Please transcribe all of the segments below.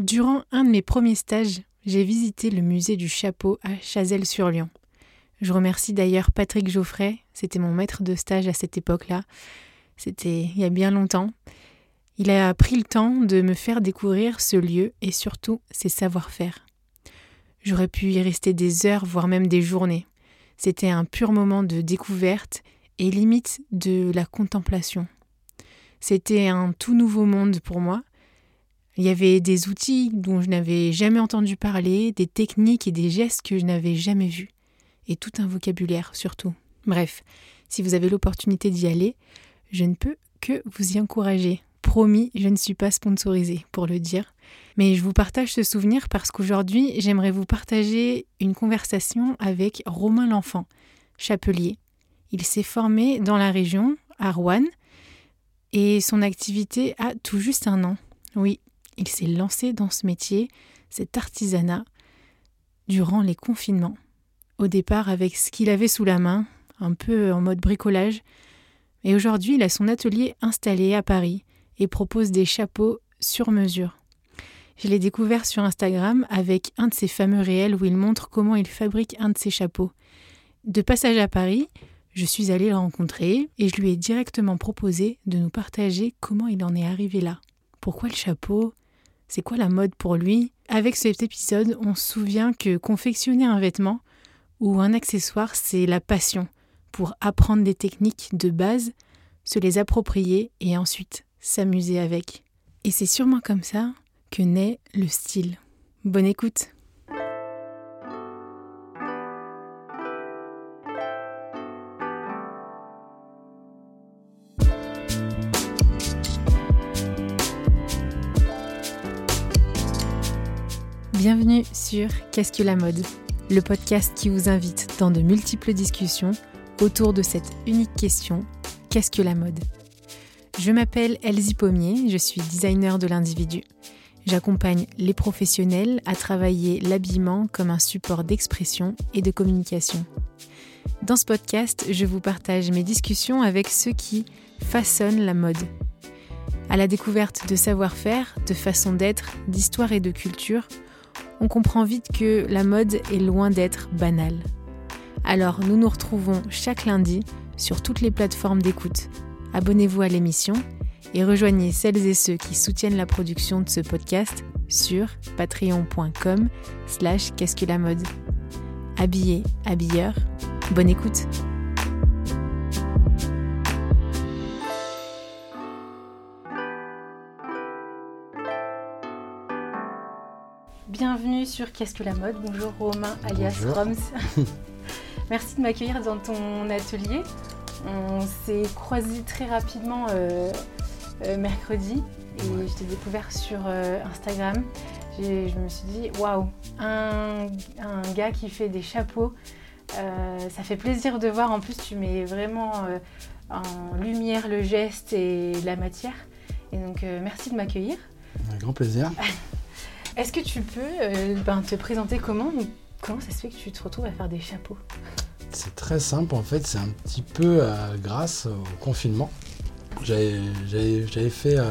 Durant un de mes premiers stages, j'ai visité le musée du chapeau à Chazelles-sur-Lyon. Je remercie d'ailleurs Patrick Geoffrey, c'était mon maître de stage à cette époque-là. C'était il y a bien longtemps. Il a pris le temps de me faire découvrir ce lieu et surtout ses savoir-faire. J'aurais pu y rester des heures, voire même des journées. C'était un pur moment de découverte et limite de la contemplation. C'était un tout nouveau monde pour moi. Il y avait des outils dont je n'avais jamais entendu parler, des techniques et des gestes que je n'avais jamais vus, et tout un vocabulaire surtout. Bref, si vous avez l'opportunité d'y aller, je ne peux que vous y encourager. Promis, je ne suis pas sponsorisée pour le dire. Mais je vous partage ce souvenir parce qu'aujourd'hui, j'aimerais vous partager une conversation avec Romain L'Enfant, chapelier. Il s'est formé dans la région, à Rouen, et son activité a tout juste un an. Oui, il s'est lancé dans ce métier, cet artisanat, durant les confinements. Au départ avec ce qu'il avait sous la main, un peu en mode bricolage, et aujourd'hui il a son atelier installé à Paris et propose des chapeaux sur mesure. Je l'ai découvert sur Instagram avec un de ses fameux réels où il montre comment il fabrique un de ses chapeaux. De passage à Paris, je suis allée le rencontrer et je lui ai directement proposé de nous partager comment il en est arrivé là. Pourquoi le chapeau? C'est quoi la mode pour lui? Avec cet épisode, on se souvient que confectionner un vêtement ou un accessoire, c'est la passion pour apprendre des techniques de base, se les approprier et ensuite s'amuser avec. Et c'est sûrement comme ça que naît le style. Bonne écoute Bienvenue sur Qu'est-ce que la mode Le podcast qui vous invite dans de multiples discussions autour de cette unique question Qu'est-ce que la mode? Je m'appelle Elsie Pommier, je suis designer de l'individu. J'accompagne les professionnels à travailler l'habillement comme un support d'expression et de communication. Dans ce podcast, je vous partage mes discussions avec ceux qui façonnent la mode. À la découverte de savoir-faire, de façon d'être, d'histoire et de culture, on comprend vite que la mode est loin d'être banale. Alors nous nous retrouvons chaque lundi sur toutes les plateformes d'écoute abonnez-vous à l'émission et rejoignez celles et ceux qui soutiennent la production de ce podcast sur patreon.com slash qu'est-ce que la mode. Habillé, habilleur, bonne écoute Bienvenue sur Qu'est-ce que la mode? Bonjour Romain alias Roms. Merci de m'accueillir dans ton atelier. On s'est croisés très rapidement euh, euh, mercredi et je t'ai découvert sur euh, Instagram. Je me suis dit, waouh, un, gars qui fait des chapeaux, ça fait plaisir de voir. En plus, tu mets vraiment en lumière le geste et la matière. Et donc, merci de m'accueillir. Un grand plaisir. Est-ce que tu peux ben, te présenter comment Comment ça se fait que tu te retrouves à faire des chapeaux? C'est très simple en fait, c'est un petit peu euh, grâce au confinement. J'avais fait euh,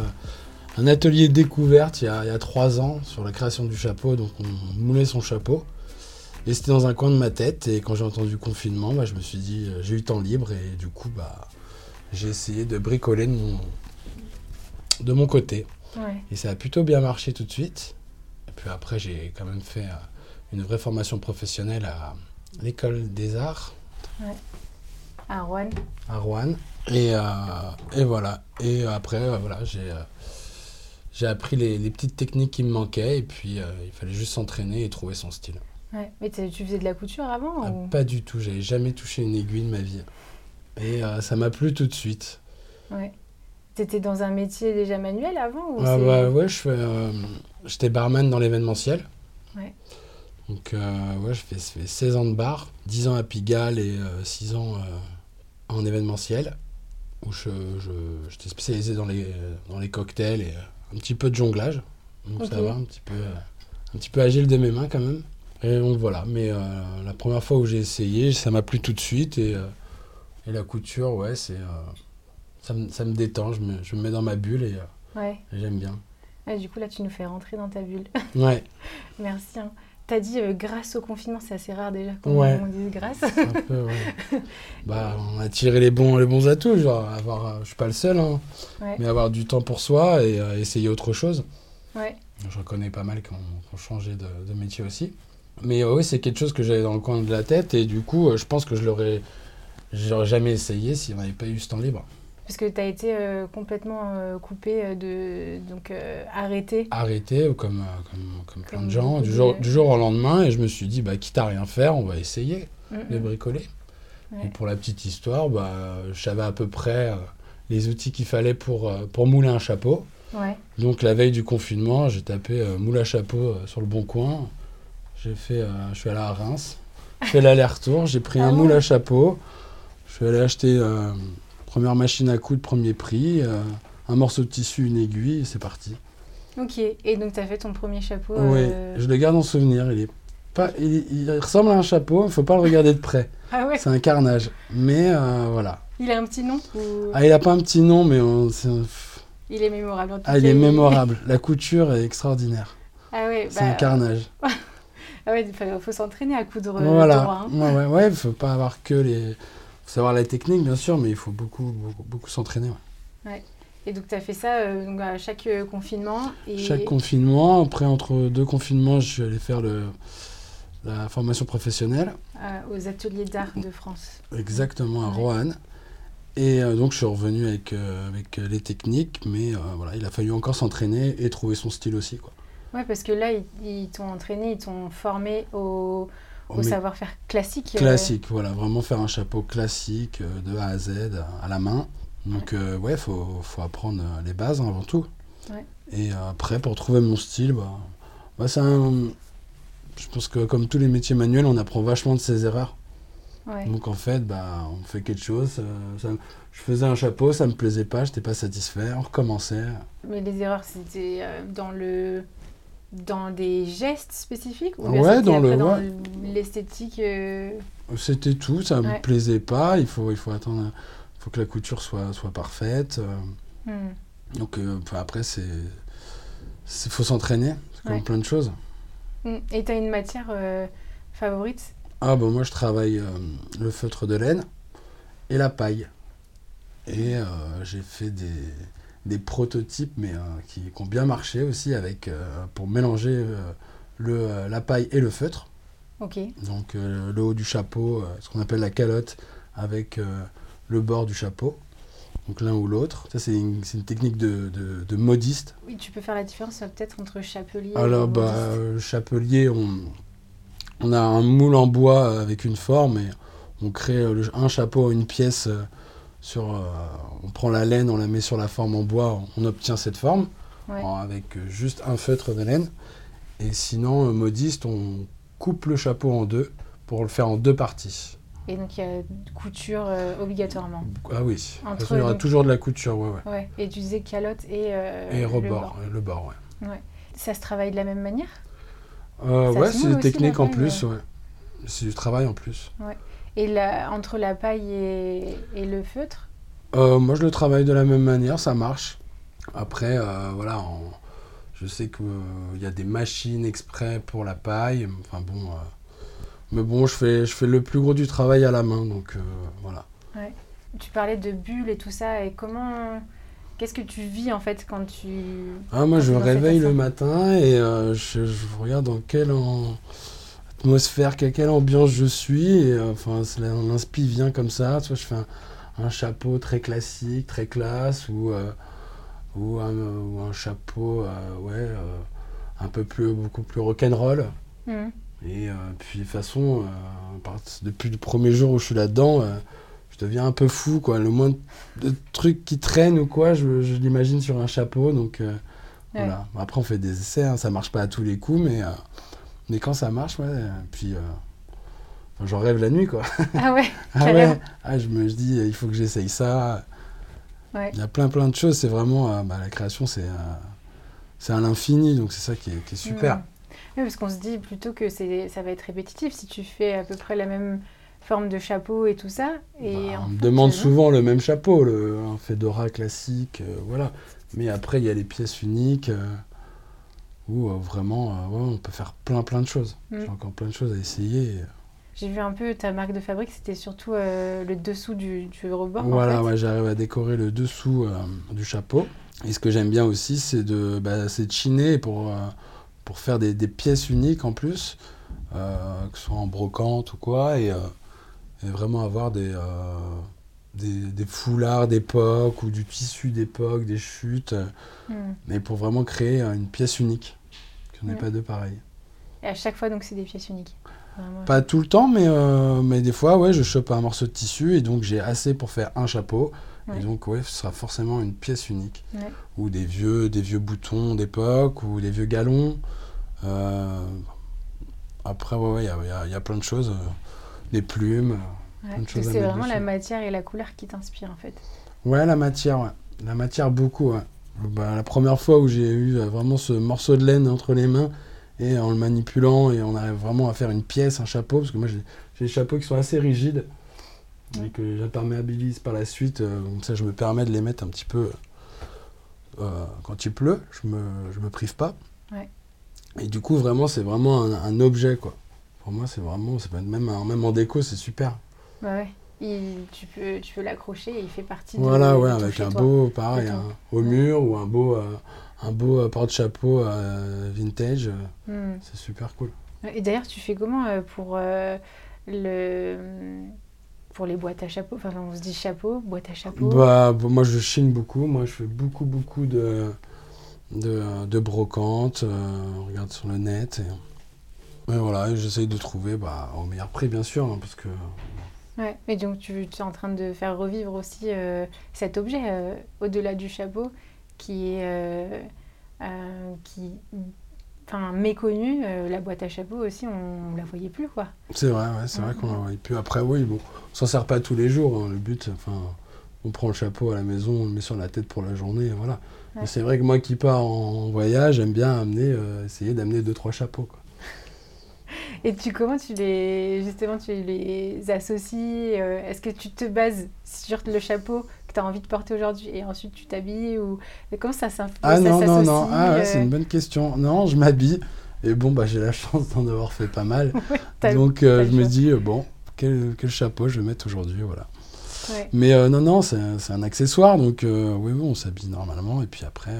un atelier découverte il y, a, trois ans sur la création du chapeau, donc on moulait son chapeau. Et c'était dans un coin de ma tête, et quand j'ai entendu confinement, bah, je me suis dit, euh, j'ai eu temps libre, et du coup, bah, j'ai essayé de bricoler de mon, de mon côté. Et ça a plutôt bien marché tout de suite. Puis après, j'ai quand même fait une vraie formation professionnelle à, l'école des arts. Ouais. À Rouen. À Rouen. Et, euh, et voilà. Et après, euh, voilà, j'ai euh, j'ai appris les, les, petites techniques qui me manquaient et puis il fallait juste s'entraîner et trouver son style. Ouais. Mais tu faisais de la couture avant ah, Pas du tout, j'avais jamais touché une aiguille de ma vie. Et ça m'a plu tout de suite. Ouais. T'étais dans un métier déjà manuel avant ou ah, bah, Ouais, j'étais barman dans l'événementiel. Ouais. Donc, euh, ouais, je fais, 16 ans de bar, 10 ans à Pigalle et 6 euh, ans euh, en événementiel, où je, j'étais spécialisé dans les, dans les cocktails et un petit peu de jonglage. Donc, ça va, un petit, peu, un petit peu agile de mes mains quand même. Et donc voilà, mais la première fois où j'ai essayé, ça m'a plu tout de suite. Et, et la couture, ouais, c'est, ça, me, ça me détend, je me, je me mets dans ma bulle et, et j'aime bien. Ah, du coup, là, tu nous fais rentrer dans ta bulle. Ouais. Merci. Hein. T'as dit euh, grâce au confinement, c'est assez rare déjà qu'on Ouais. dise grâce. Un peu, ouais. bah, on a tiré les bons, les bons atouts, genre avoir, euh, je suis pas le seul, hein, Ouais. mais avoir du temps pour soi et euh, essayer autre chose. Ouais. Je reconnais pas mal qui ont changé de, de métier aussi. Mais euh, oui, c'est quelque chose que j'avais dans le coin de la tête et du coup, euh, je pense que je l'aurais, jamais essayé si on n'avait pas eu ce temps libre. Parce que tu as été euh, complètement euh, coupé euh, de. Donc euh, arrêté. Arrêté, ou comme, comme, comme plein de gens, du jour, du jour au lendemain, et je me suis dit, bah, quitte à rien faire, on va essayer Mm, de bricoler. Ouais. Et pour la petite histoire, bah, je savais à peu près les outils qu'il fallait pour, pour mouler un chapeau. Ouais. Donc la veille du confinement, j'ai tapé moule à chapeau sur le bon coin. J'ai fait, je suis allé à Reims, je fais l'aller-retour, j'ai pris Ah un moule à chapeau. Je suis allé acheter première machine à coudre, premier prix, euh, un morceau de tissu, une aiguille, et c'est parti. Ok. Et donc, tu as fait ton premier chapeau. Oui, euh, je le garde en souvenir. Il est pas, il, il ressemble à un chapeau, il faut pas le regarder de près. Ah ouais. C'est un carnage. Mais euh, voilà. Il a un petit nom ou... Ah, il a pas un petit nom, mais on- c'est un- Il est mémorable. en tout ah, il cas, est mémorable. La couture est extraordinaire. Ah ouais. C'est un bah, carnage. Ah ouais. Il faut, faut s'entraîner à coudre voilà. droit. hein. Ouais, ouais, ouais, il faut pas avoir que les. Faut savoir la technique, bien sûr, mais il faut beaucoup, beaucoup, beaucoup s'entraîner. ouais. Et donc, tu as fait ça euh, donc, à chaque euh, confinement. Et... Chaque confinement, après, entre deux confinements, je suis allé faire le, la formation professionnelle, euh, aux ateliers d'art de France. exactement à Ouais. Roanne. Et donc, je suis revenu avec, avec les techniques, mais voilà, il a fallu encore s'entraîner et trouver son style aussi. Quoi. Ouais, parce que là, ils, ils t'ont entraîné, ils t'ont formé au, au Mais savoir-faire classique. euh, classique, voilà, vraiment faire un chapeau classique euh, de A à Z à la main. Donc, euh, ouais, faut, faut apprendre les bases hein, avant tout. Ouais. Et après, pour trouver mon style, bah, bah, c'est un. Je pense que comme tous les métiers manuels, on apprend vachement de ses erreurs. ouais. Donc en fait, bah, on fait quelque chose. euh, ça- je faisais un chapeau, ça me plaisait pas, j'étais pas satisfait, on recommençait. Mais les erreurs, c'était euh, dans le dans des gestes spécifiques ou Ouais, bien dans le- dans ouais. l'esthétique euh, C'était tout, ça Ouais. me plaisait pas. Il faut, il faut attendre, il faut que la couture soit, soit parfaite. euh, hmm. donc euh, après, c'est, il faut s'entraîner, c'est comme plein de choses. Hmm. Et tu as une matière euh, favorite? Ah bon, moi je travaille le feutre de laine et la paille. Et j'ai fait des, des prototypes, mais euh, qui, qui ont bien marché aussi avec, euh, pour mélanger euh, le, la paille et le feutre. Ok. Donc euh, le haut du chapeau, euh, ce qu'on appelle la calotte, avec euh, le bord du chapeau. Donc l'un ou l'autre. Ça c'est une, technique de, de- de modiste. Oui, tu peux faire la différence peut-être entre chapelier Alors, et bah, modiste. chapelier, on, on a un moule en bois avec une forme et on crée le- un chapeau, une pièce sur. euh, on prend la laine, on la met sur la forme en bois, on obtient cette forme Ouais. en- avec euh, juste un feutre de laine. Et sinon, euh, modiste, on coupe le chapeau en deux pour le faire en deux parties. Et donc il y a couture obligatoirement. Ah oui, Entre façon, il y aura donc- toujours de la couture, ouais, ouais. Ouais. Et tu disais calotte et, Et le rebord, bord. ouais, le bord, ouais. Ça se travaille de la même manière? Ouais, c'est des techniques en plus, ouais. C'est du travail en plus. Et la, entre la paille et, et le feutre Euh, moi, je le travaille de la même manière, ça marche. Après, euh, voilà, je sais qu'il y a des machines exprès pour la paille. Enfin bon, euh, mais bon, je fais, je fais le plus gros du travail à la main, donc euh, voilà. Tu parlais de bulles et tout ça, et comment... Qu'est-ce que tu vis en fait quand tu... Ah, moi, Quand je me réveille le matin et euh, je, je regarde dans quelle en- atmosphère, quelle, quelle ambiance je suis. Et, euh, enfin, l'inspi vient comme ça. Soit je fais un, un chapeau très classique, très classe, ou, euh, ou, un, ou un chapeau, euh, ouais, un peu plus, beaucoup plus rock'n'roll. Mhm. Et puis de toute façon, depuis le premier jour où je suis là-dedans, je deviens un peu fou, quoi. Le moins de trucs qui traînent ou quoi, je, je l'imagine sur un chapeau. Donc Ouais. voilà. Après, on fait des essais, hein, ça marche pas à tous les coups, mais, mais quand ça marche, ouais. euh, Puis euh, j'en rêve la nuit, quoi. Ah ouais ah ouais. Ah, je me dis, il faut que j'essaye ça. Ouais. Il y a plein plein de choses. C'est vraiment, euh, bah, la création, c'est euh, à l'infini, donc c'est ça qui est, qui est super. Oui, parce qu'on se dit plutôt que ça va être répétitif si tu fais à peu près la même forme de chapeau et tout ça. Et Bah, on me demande euh, souvent le même chapeau, le, un fedora classique, euh, voilà. Mais après, il y a les pièces uniques. Euh, où vraiment on peut faire plein plein de choses. Mm. J'ai encore plein de choses à essayer. J'ai vu un peu ta marque de fabrique, c'était surtout le dessous du, du rebord. Voilà, en fait. ouais, j'arrive à décorer le dessous du chapeau. Et ce que j'aime bien aussi, c'est de, bah, de chiner pour, pour faire des, des, pièces uniques en plus, que ce soit en brocante ou quoi, et, et vraiment avoir des, des, des, foulards d'époque ou du tissu d'époque, des chutes, Mm. mais pour vraiment créer une pièce unique, qu'il n'y en ait Ouais. pas deux pareilles. Et à chaque fois, donc, c'est des pièces uniques. Vraiment. Pas tout le temps, mais, euh, mais des fois, ouais, je chope un morceau de tissu et donc j'ai assez pour faire un chapeau. Ouais. Et donc, ouais, ce sera forcément une pièce unique. Ouais. Ou des vieux, des vieux boutons d'époque, ou des vieux galons. Euh, après, ouais, il y a, y a- y a plein de choses. euh, des plumes. Plein de choses C'est vraiment la matière et la couleur qui t'inspirent, en fait. Ouais, la matière, ouais. La matière, beaucoup, ouais. Bah, la première fois où j'ai eu euh, vraiment ce morceau de laine entre les mains et en le manipulant et on arrive vraiment à faire une pièce, un chapeau, parce que moi j'ai des chapeaux qui sont assez rigides et que j'imperméabilise par la suite, euh, comme ça je me permets de les mettre un petit peu euh, quand il pleut, je me, je me prive pas. Ouais. Et du coup, vraiment, c'est vraiment un, un objet, quoi. Pour moi, c'est vraiment, c'est même, en- même en déco, c'est super. Bah ouais. Il- tu peux, tu peux l'accrocher et il fait partie de Voilà, ouais, avec un toi. beau, pareil, un- au mur ou un beau, euh, un beau euh, porte-chapeau euh, vintage, euh, Mm. c'est super cool. Et d'ailleurs, tu fais comment pour, le, pour les boîtes à chapeau Enfin, on se dit chapeau, boîte à chapeau. Bah, bon, moi, je chine beaucoup. Moi, je fais beaucoup, beaucoup de, de, de brocantes. on regarde sur le net. Et, et voilà, j'essaye de trouver bah, au meilleur prix, bien sûr, hein, parce que Ouais. Et donc, tu, tu es en train de faire revivre aussi euh, cet objet euh, au-delà du chapeau qui est euh, euh, qui, enfin, méconnu. Euh, la boîte à chapeau aussi, on ne la voyait plus, quoi. c'est vrai, ouais, c'est vrai qu'on la voit. Et puis après, oui, bon, on s'en sert pas tous les jours. hein, le but, enfin, on prend le chapeau à la maison, on le met sur la tête pour la journée, et voilà. Ouais. Mais c'est vrai que moi qui pars en voyage, j'aime bien amener, euh, essayer d'amener deux, trois chapeaux. Quoi. Et tu comment tu les justement tu les associes euh, Est-ce que tu te bases sur le chapeau que tu as envie de porter aujourd'hui et ensuite tu t'habilles ou et comment ça s'inf- Ah ça non, non, non, s'associe, ah, ouais, euh, c'est une bonne question. Non, je m'habille. Et bon, bah, j'ai la chance d'en avoir fait pas mal. Donc, euh, je me dis, euh, bon, quel, quel chapeau je vais mettre aujourd'hui, voilà. ouais. Mais euh, non, non, c'est un- c'est accessoire, donc oui, oui, on s'habille normalement, et puis après,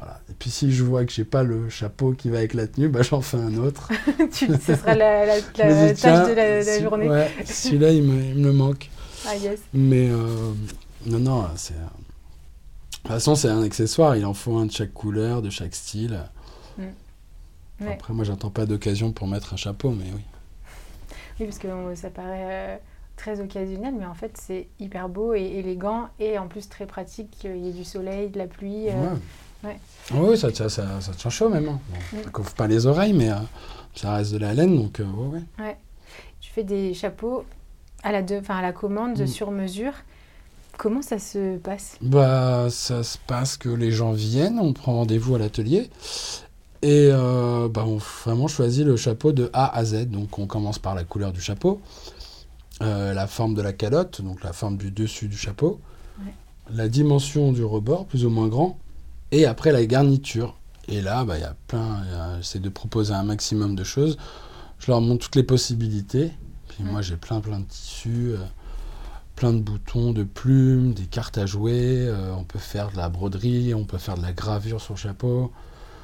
voilà. Et puis si je vois que j'ai pas le chapeau qui va avec la tenue, bah j'en fais un autre. Tu- ce sera la, la- Je me la dis, tâche de la, journée. Ouais, celui-là, il me, il me manque. Ah yes. Mais euh, non, non, c'est... euh, De toute façon, c'est un accessoire, il en faut un de chaque couleur, de chaque style. Ouais. Après, moi, j'attends pas d'occasion pour mettre un chapeau, mais oui. Oui, parce que bon, ça paraît euh, très occasionnel, mais en fait c'est hyper beau et élégant et en plus très pratique. Il y a du soleil, de la pluie. euh, Ouais. Ouais. Oui, ça, tient- ça, chaud même. hein. Bon, Mm. ça couvre pas les oreilles, mais euh, ça reste de la laine, donc euh, ouais, ouais. Tu fais des chapeaux à la, de, à la commande, Mm. sur mesure. Comment ça se passe? Bah, ça se passe que les gens viennent, on prend rendez-vous à l'atelier et euh, bah, on vraiment choisit le chapeau de A à Z. Donc on commence par la couleur du chapeau, euh, la forme de la calotte, donc la forme du dessus du chapeau, Ouais. la dimension du rebord, plus ou moins grand, et après la garniture. Et là, bah, il y a plein, j'essaie de proposer un maximum de choses. Je leur montre toutes les possibilités. Puis moi, j'ai plein, plein de tissus. euh, plein de boutons, de plumes, des cartes à jouer. euh, on peut faire de la broderie, on peut faire de la gravure sur le chapeau.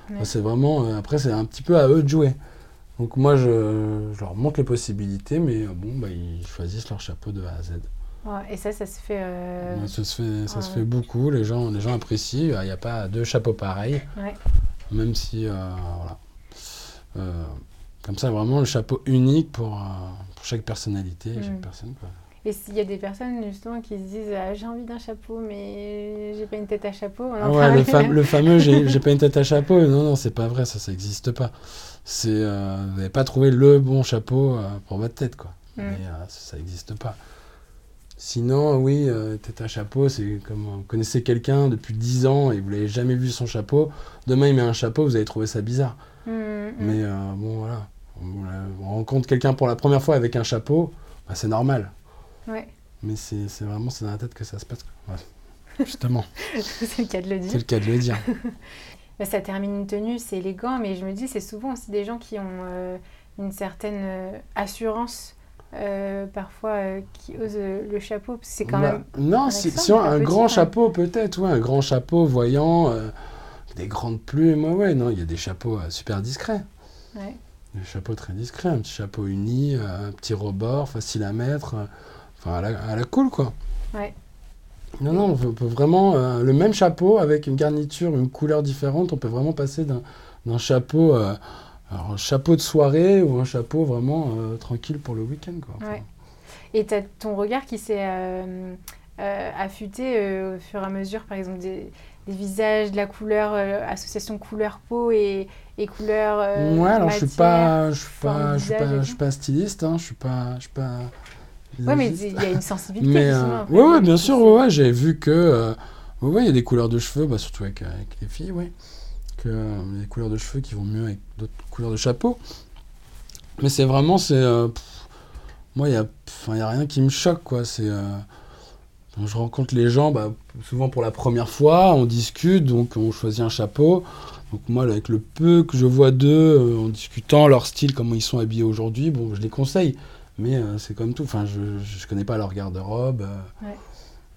Ouais. Enfin, C'est vraiment. euh, après, c'est un petit peu à eux de jouer. Donc moi, je, je leur montre les possibilités, mais bon, bah, ils choisissent leur chapeau de A à Z. Ouais, Et ça, ça se fait. euh, Ouais, ça se fait, ça se fait beaucoup. Les gens, les gens apprécient. Il n'y a pas deux chapeaux pareils, même si euh, voilà. Euh, comme ça, vraiment le chapeau unique pour, pour chaque personnalité, et Mm. chaque personne. Quoi. Et s'il y a des personnes justement qui se disent ah, j'ai envie d'un chapeau mais j'ai pas une tête à chapeau. on Ah ouais, le, fam- le fameux j'ai pas une tête à chapeau. Non, non, c'est pas vrai, ça, ça n'existe pas. C'est, vous n'avez pas trouvé le bon chapeau pour votre tête, quoi. Mm. Mais ça n'existe pas. Sinon, oui, euh, tête à chapeau, c'est comme vous connaissez quelqu'un depuis 10 ans et vous l'avez jamais vu son chapeau. Demain, il met un chapeau, vous allez trouver ça bizarre. Mm, mm. Mais euh, bon, voilà. On, on rencontre quelqu'un pour la première fois avec un chapeau, bah, c'est normal. Ouais, Mais c'est c'est vraiment c'est dans la tête que ça se passe. Ouais. Justement, c'est le cas de le c'est dire. le cas de le dire. bah, ça termine une tenue, c'est élégant, mais je me dis, c'est souvent aussi des gens qui ont euh, une certaine euh, assurance. Euh, parfois euh, qui osent le chapeau parce que c'est quand Bah, même non, un si, si on- un un grand chapeau peut-être, ouais, un grand chapeau voyant, euh, des grandes plumes, ouais, ouais, non, il y a des chapeaux euh, super discrets. ouais. Des chapeaux très discrets, un petit chapeau uni, euh, un petit rebord, facile à mettre, euh, enfin à la, à la cool quoi. Ouais. Non, non, on peut, peut vraiment, euh, le même chapeau avec une garniture, une couleur différente, on peut vraiment passer d'un chapeau, euh, alors, un chapeau de soirée ou un chapeau vraiment euh, tranquille pour le week-end quoi. Ouais. Et tu as ton regard qui s'est euh, euh, affûté au fur et à mesure, par exemple, des, des visages, de la couleur, association couleur-peau et, et couleur. ouais, alors je suis matière. pas, je suis pas, je suis pas, je tout. suis pas styliste, hein, je suis pas, je suis pas. Ouais, mais il y a une sensibilité. Après, ouais, bien sûr, ouais, ouais, j'ai vu que ouais, il y a des couleurs de cheveux, bah, surtout avec, avec les filles, ouais, que euh, il y a des couleurs de cheveux qui vont mieux avec d'autres couleurs de chapeau. Mais c'est vraiment, c'est, euh, pff, moi, il y a, rien qui me choque, quoi. C'est, euh, quand je rencontre les gens, bah, souvent pour la première fois, on discute, donc on choisit un chapeau. Donc moi, avec le peu que je vois d'eux, en discutant leur style, comment ils sont habillés aujourd'hui, bon, je les conseille. Mais euh, c'est comme tout. Enfin, je, je connais pas leur garde-robe. euh, Ouais.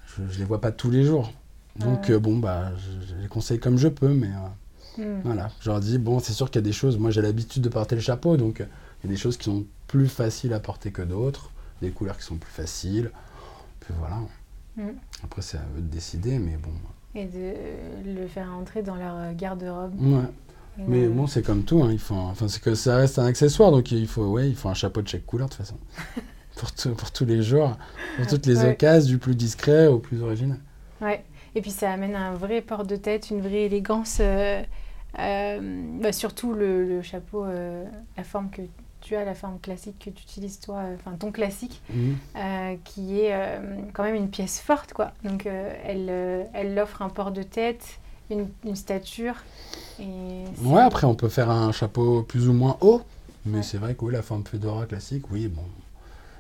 je, je les vois pas tous les jours. Donc Ouais. euh, bon, bah, je, je les conseille comme je peux, mais Hmm. voilà. Je leur dis bon, c'est sûr qu'il y a des choses. Moi, j'ai l'habitude de porter le chapeau, donc euh, il y a des choses qui sont plus faciles à porter que d'autres, des couleurs qui sont plus faciles. Puis voilà. Mm. Après, c'est à eux de décider, mais bon. Et de le faire entrer dans leur garde-robe. Ouais. Et, Mais euh, bon, c'est comme tout. hein, il faut, enfin, c'est que ça reste un accessoire, donc il faut, ouais, il faut un chapeau de chaque couleur de toute façon. pour, tout- pour tous les jours, pour toutes les Ouais. occasions, du plus discret au plus original. Ouais. Et puis ça amène un vrai port de tête, une vraie élégance. euh, bah, surtout le, le chapeau, euh, la forme que tu as, la forme classique que tu utilises toi, euh, enfin ton classique, Mhm. euh, qui est euh, quand même une pièce forte, quoi. Donc euh, elle, euh, elle offre un port de tête, une, une stature. Et Ouais, après, on peut faire un chapeau plus ou moins haut, mais Ouais. c'est vrai que oui, la forme fedora classique, oui, bon.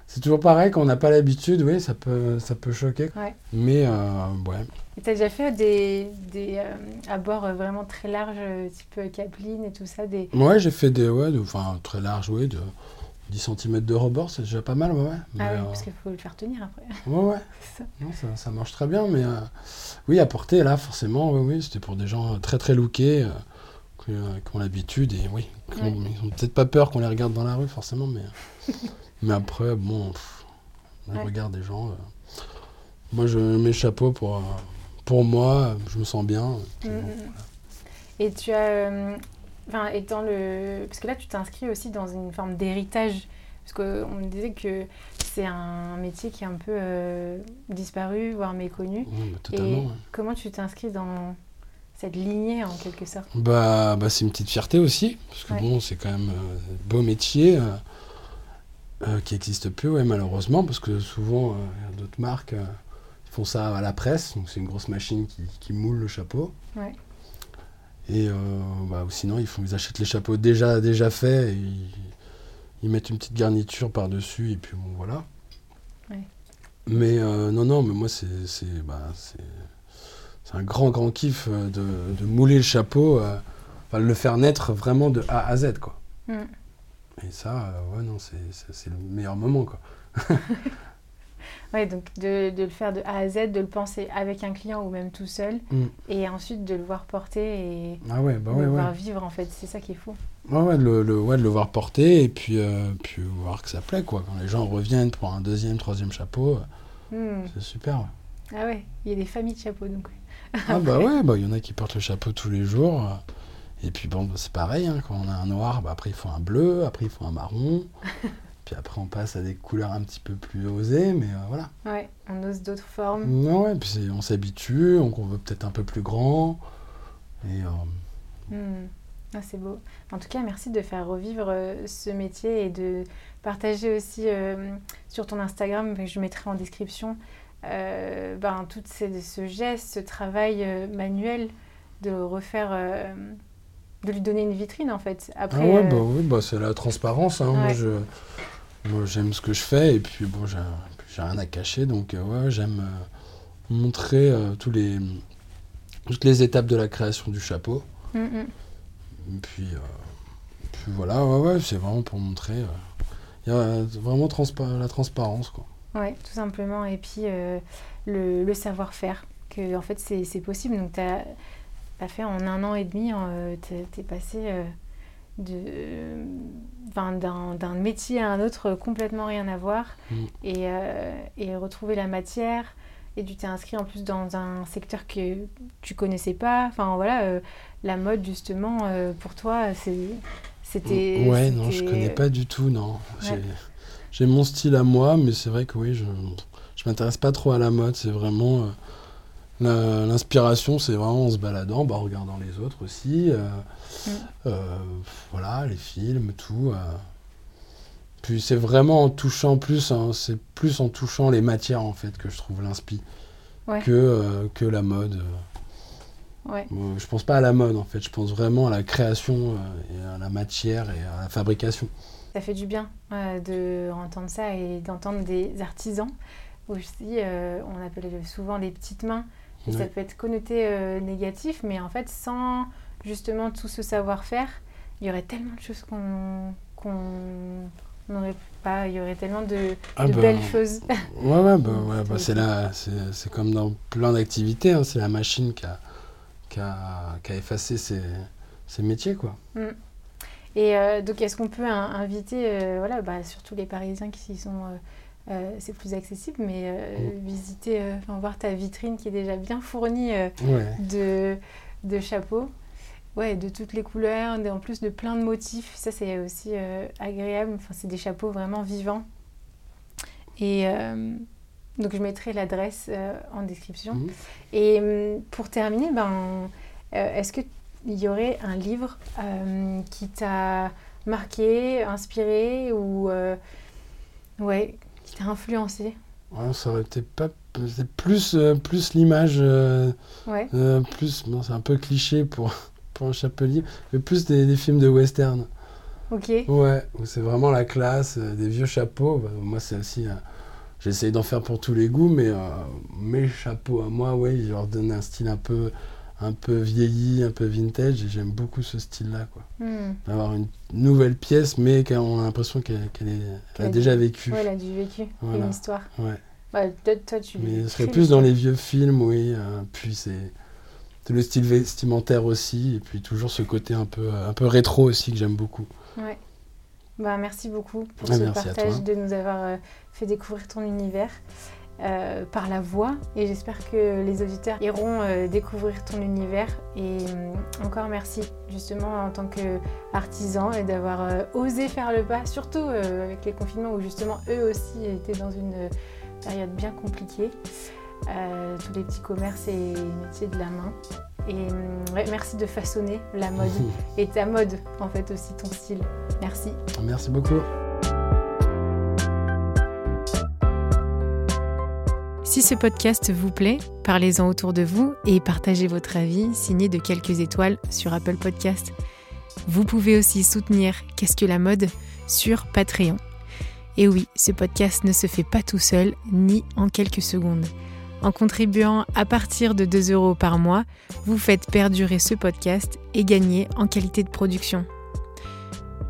C'est toujours pareil, quand on n'a pas l'habitude, oui, ça peut, ça peut choquer. Ouais. Mais, euh, ouais. Et t'as déjà fait des, des euh, abords euh, vraiment très larges, euh, type euh, Capeline et tout ça, des... Ouais, j'ai fait des, ouais, de- enfin, très large, oui, de 10 cm de rebord, c'est déjà pas mal, ouais. Mais, Ah oui, euh, parce qu'il faut le faire tenir après. ouais, ouais. Ça. Non, ça, ça marche très bien, mais euh, oui, à porter, là, forcément, oui, oui, c'était pour des gens très, très lookés, qui, qui ont l'habitude, et oui, qui ont- Ouais. ils ont peut-être pas peur qu'on les regarde dans la rue, forcément, mais, mais après, bon, pff, on Ouais. regarde des gens. moi, je mets le chapeau pour, pour moi, je me sens bien. et Mm, bon, mm, mm. voilà. Et tu as... euh, Enfin, étant le... Parce que là, tu t'inscris aussi dans une forme d'héritage. Parce qu'on me disait que c'est un métier qui est un peu euh, disparu, voire méconnu. Ouais, bah, totalement. Et ouais. comment tu t'inscris dans cette lignée, en quelque sorte? Bah, bah c'est une petite fierté aussi, parce que Ouais. bon, c'est quand même euh, un beau métier euh, euh, qui n'existe plus, ouais, malheureusement, parce que souvent, euh, il y a d'autres marques qui font ça à la presse, donc c'est une grosse machine qui, qui moule le chapeau. Ouais. Et euh, bah, ou sinon, ils, font, ils achètent les chapeaux déjà, déjà faits, et ils, ils mettent une petite garniture par-dessus, et puis bon, voilà. Ouais. Mais euh, non, non, mais moi, c'est c'est bah, c'est- c'est un grand, grand kiff euh, de, de mouler le chapeau, euh, enfin, le faire naître vraiment de A à Z, quoi. Mm. Et ça, ouais, non, c'est le meilleur moment, quoi. Ouais, donc de, de le faire de A à Z, de le penser avec un client ou même tout seul, Mm. et ensuite de le voir porter et Ah ouais, bah de le voir vivre, en fait. C'est ça qui est fou. Ouais, de le, le- ouais, de le voir porter, et puis, euh, puis voir que ça plaît, quoi. Quand les gens reviennent pour un deuxième, troisième chapeau, euh, Mm. c'est super. Ah ouais, il y a des familles de chapeaux, donc. Ah bah ouais, bah il y en a qui portent le chapeau tous les jours. euh, Et puis bon, bah, c'est pareil, hein, quand on a un noir, bah après il faut un bleu, après il faut un marron. puis après on passe à des couleurs un petit peu plus osées, mais euh, voilà. Ouais, on ose d'autres formes. Ouais, puis on s'habitue, on veut peut-être un peu plus grand. Et euh, Hmm. Ah, c'est beau. En tout cas, merci de faire revivre euh, ce métier et de partager aussi sur ton Instagram, que je mettrai en description, ben, tout ces- ce geste, ce travail manuel de refaire, de lui donner une vitrine en fait. Après, ah ouais, euh, bah oui, bah c'est la transparence. hein. Moi, Ouais. je, moi j'aime ce que je fais, et puis bon, j'ai rien à cacher, donc euh, ouais, j'aime euh, montrer euh, tous les, toutes les étapes de la création du chapeau. Mm. Et puis, puis voilà, ouais, ouais, c'est vraiment pour montrer. Il y a vraiment transpa- la transparence, quoi. Ouais, tout simplement. Et puis euh, le, le savoir-faire, que en fait c'est possible. Donc tu as, fait en un an et demi, tu es, passé euh, d'un d'un métier à un autre complètement rien à voir Mm. et, euh, et retrouver la matière. Et tu t'es inscrit en plus dans un secteur que tu connaissais pas. Enfin voilà, euh, la mode justement, euh, pour toi, c'est- c'était. Ouais, non, je connais pas du tout, non. Ouais. J'ai- mon style à moi, mais c'est vrai que oui, je, je m'intéresse pas trop à la mode. C'est vraiment. euh, L'inspiration, c'est vraiment en se baladant, bah, en regardant les autres aussi. euh, Mm. euh, voilà, les films, tout. euh. Puis c'est vraiment en touchant plus, hein, c'est plus en touchant les matières en fait que je trouve l'inspi Ouais. que, que la mode. Ouais. Euh, Je pense pas à la mode en fait, je pense vraiment à la création et à la matière et à la fabrication. Ça fait du bien de entendre ça et d'entendre des artisans aussi. on appelle souvent les petites mains. Et ça peut être connoté euh, négatif, mais en fait, sans justement tout ce savoir-faire, il y aurait tellement de choses qu'on n'aurait pas. Il y aurait tellement de, Ah de bah, belles choses. Ouais, ouais, bah, Mm, ouais, bah, c'est- c'est c'est comme dans plein d'activités, hein, c'est la machine qui a, qui a, qui a effacé ces, ces métiers, quoi. Et euh, donc, est-ce qu'on peut in- inviter, euh, voilà, bah, surtout les Parisiens qui y sont, euh, c'est plus accessible, mais euh, Mm. visiter, euh, enfin, voir ta vitrine qui est déjà bien fournie Ouais. de, de chapeaux. Ouais, de toutes les couleurs, et en plus de plein de motifs. Ça, c'est aussi agréable. Enfin, c'est des chapeaux vraiment vivants. Et donc, je mettrai l'adresse en description. Mhm. Et hum, pour terminer, ben, est-ce qu'il y aurait un livre qui t'a marqué, inspiré ou ouais, qui t'a influencé ça aurait été pas. C'est plus, euh, plus l'image, euh, Ouais, euh, plus. Bon, c'est un peu cliché pour, pour un chapelier, mais plus des, des films de western. ok. Ouais, où c'est vraiment la classe, des vieux chapeaux. Bah, moi, c'est aussi. J'essaye d'en faire pour tous les goûts, mais mes chapeaux à moi, ouais, ils leur donnent un style un peu, un peu vieilli, un peu vintage, et j'aime beaucoup ce style-là, quoi. Hmm. D'avoir une nouvelle pièce, mais qu'on a l'impression qu'elle a déjà vécu. Ouais, elle a du vécu, Voilà. une histoire. Ouais. Bah, toi, toi, tu. Mais ce serait plus dans les vieux films, oui. euh, puis c'est le style vestimentaire aussi, et puis toujours ce côté un peu, un peu rétro aussi que j'aime beaucoup. Ouais. Bah, merci beaucoup pour Ah, ce partage, de nous avoir euh, fait découvrir ton univers euh, par la voix. Et j'espère que les auditeurs iront euh, découvrir ton univers. Et hum, encore merci, justement, en tant qu'artisan, et d'avoir euh, osé faire le pas, surtout euh, avec les confinements où, justement, eux aussi étaient dans une euh, période bien compliquée. Euh, tous les petits commerces et métiers de la main. Et ouais, merci de façonner la mode et ta mode, en fait, aussi ton style. Merci. Merci beaucoup. Si ce podcast vous plaît, parlez-en autour de vous et partagez votre avis signé de quelques étoiles sur Apple Podcast. Vous pouvez aussi soutenir Qu'est-ce que la mode sur Patreon. Et oui, ce podcast ne se fait pas tout seul ni en quelques secondes. En contribuant à partir de 2 euros par mois, vous faites perdurer ce podcast et gagner en qualité de production.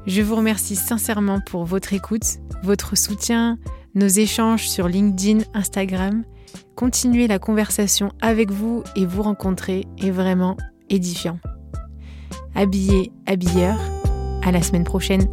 Je vous remercie sincèrement pour votre écoute, votre soutien, nos échanges sur LinkedIn, Instagram. Continuer la conversation avec vous et vous rencontrer est vraiment édifiant. Habillé, habilleur, à la semaine prochaine.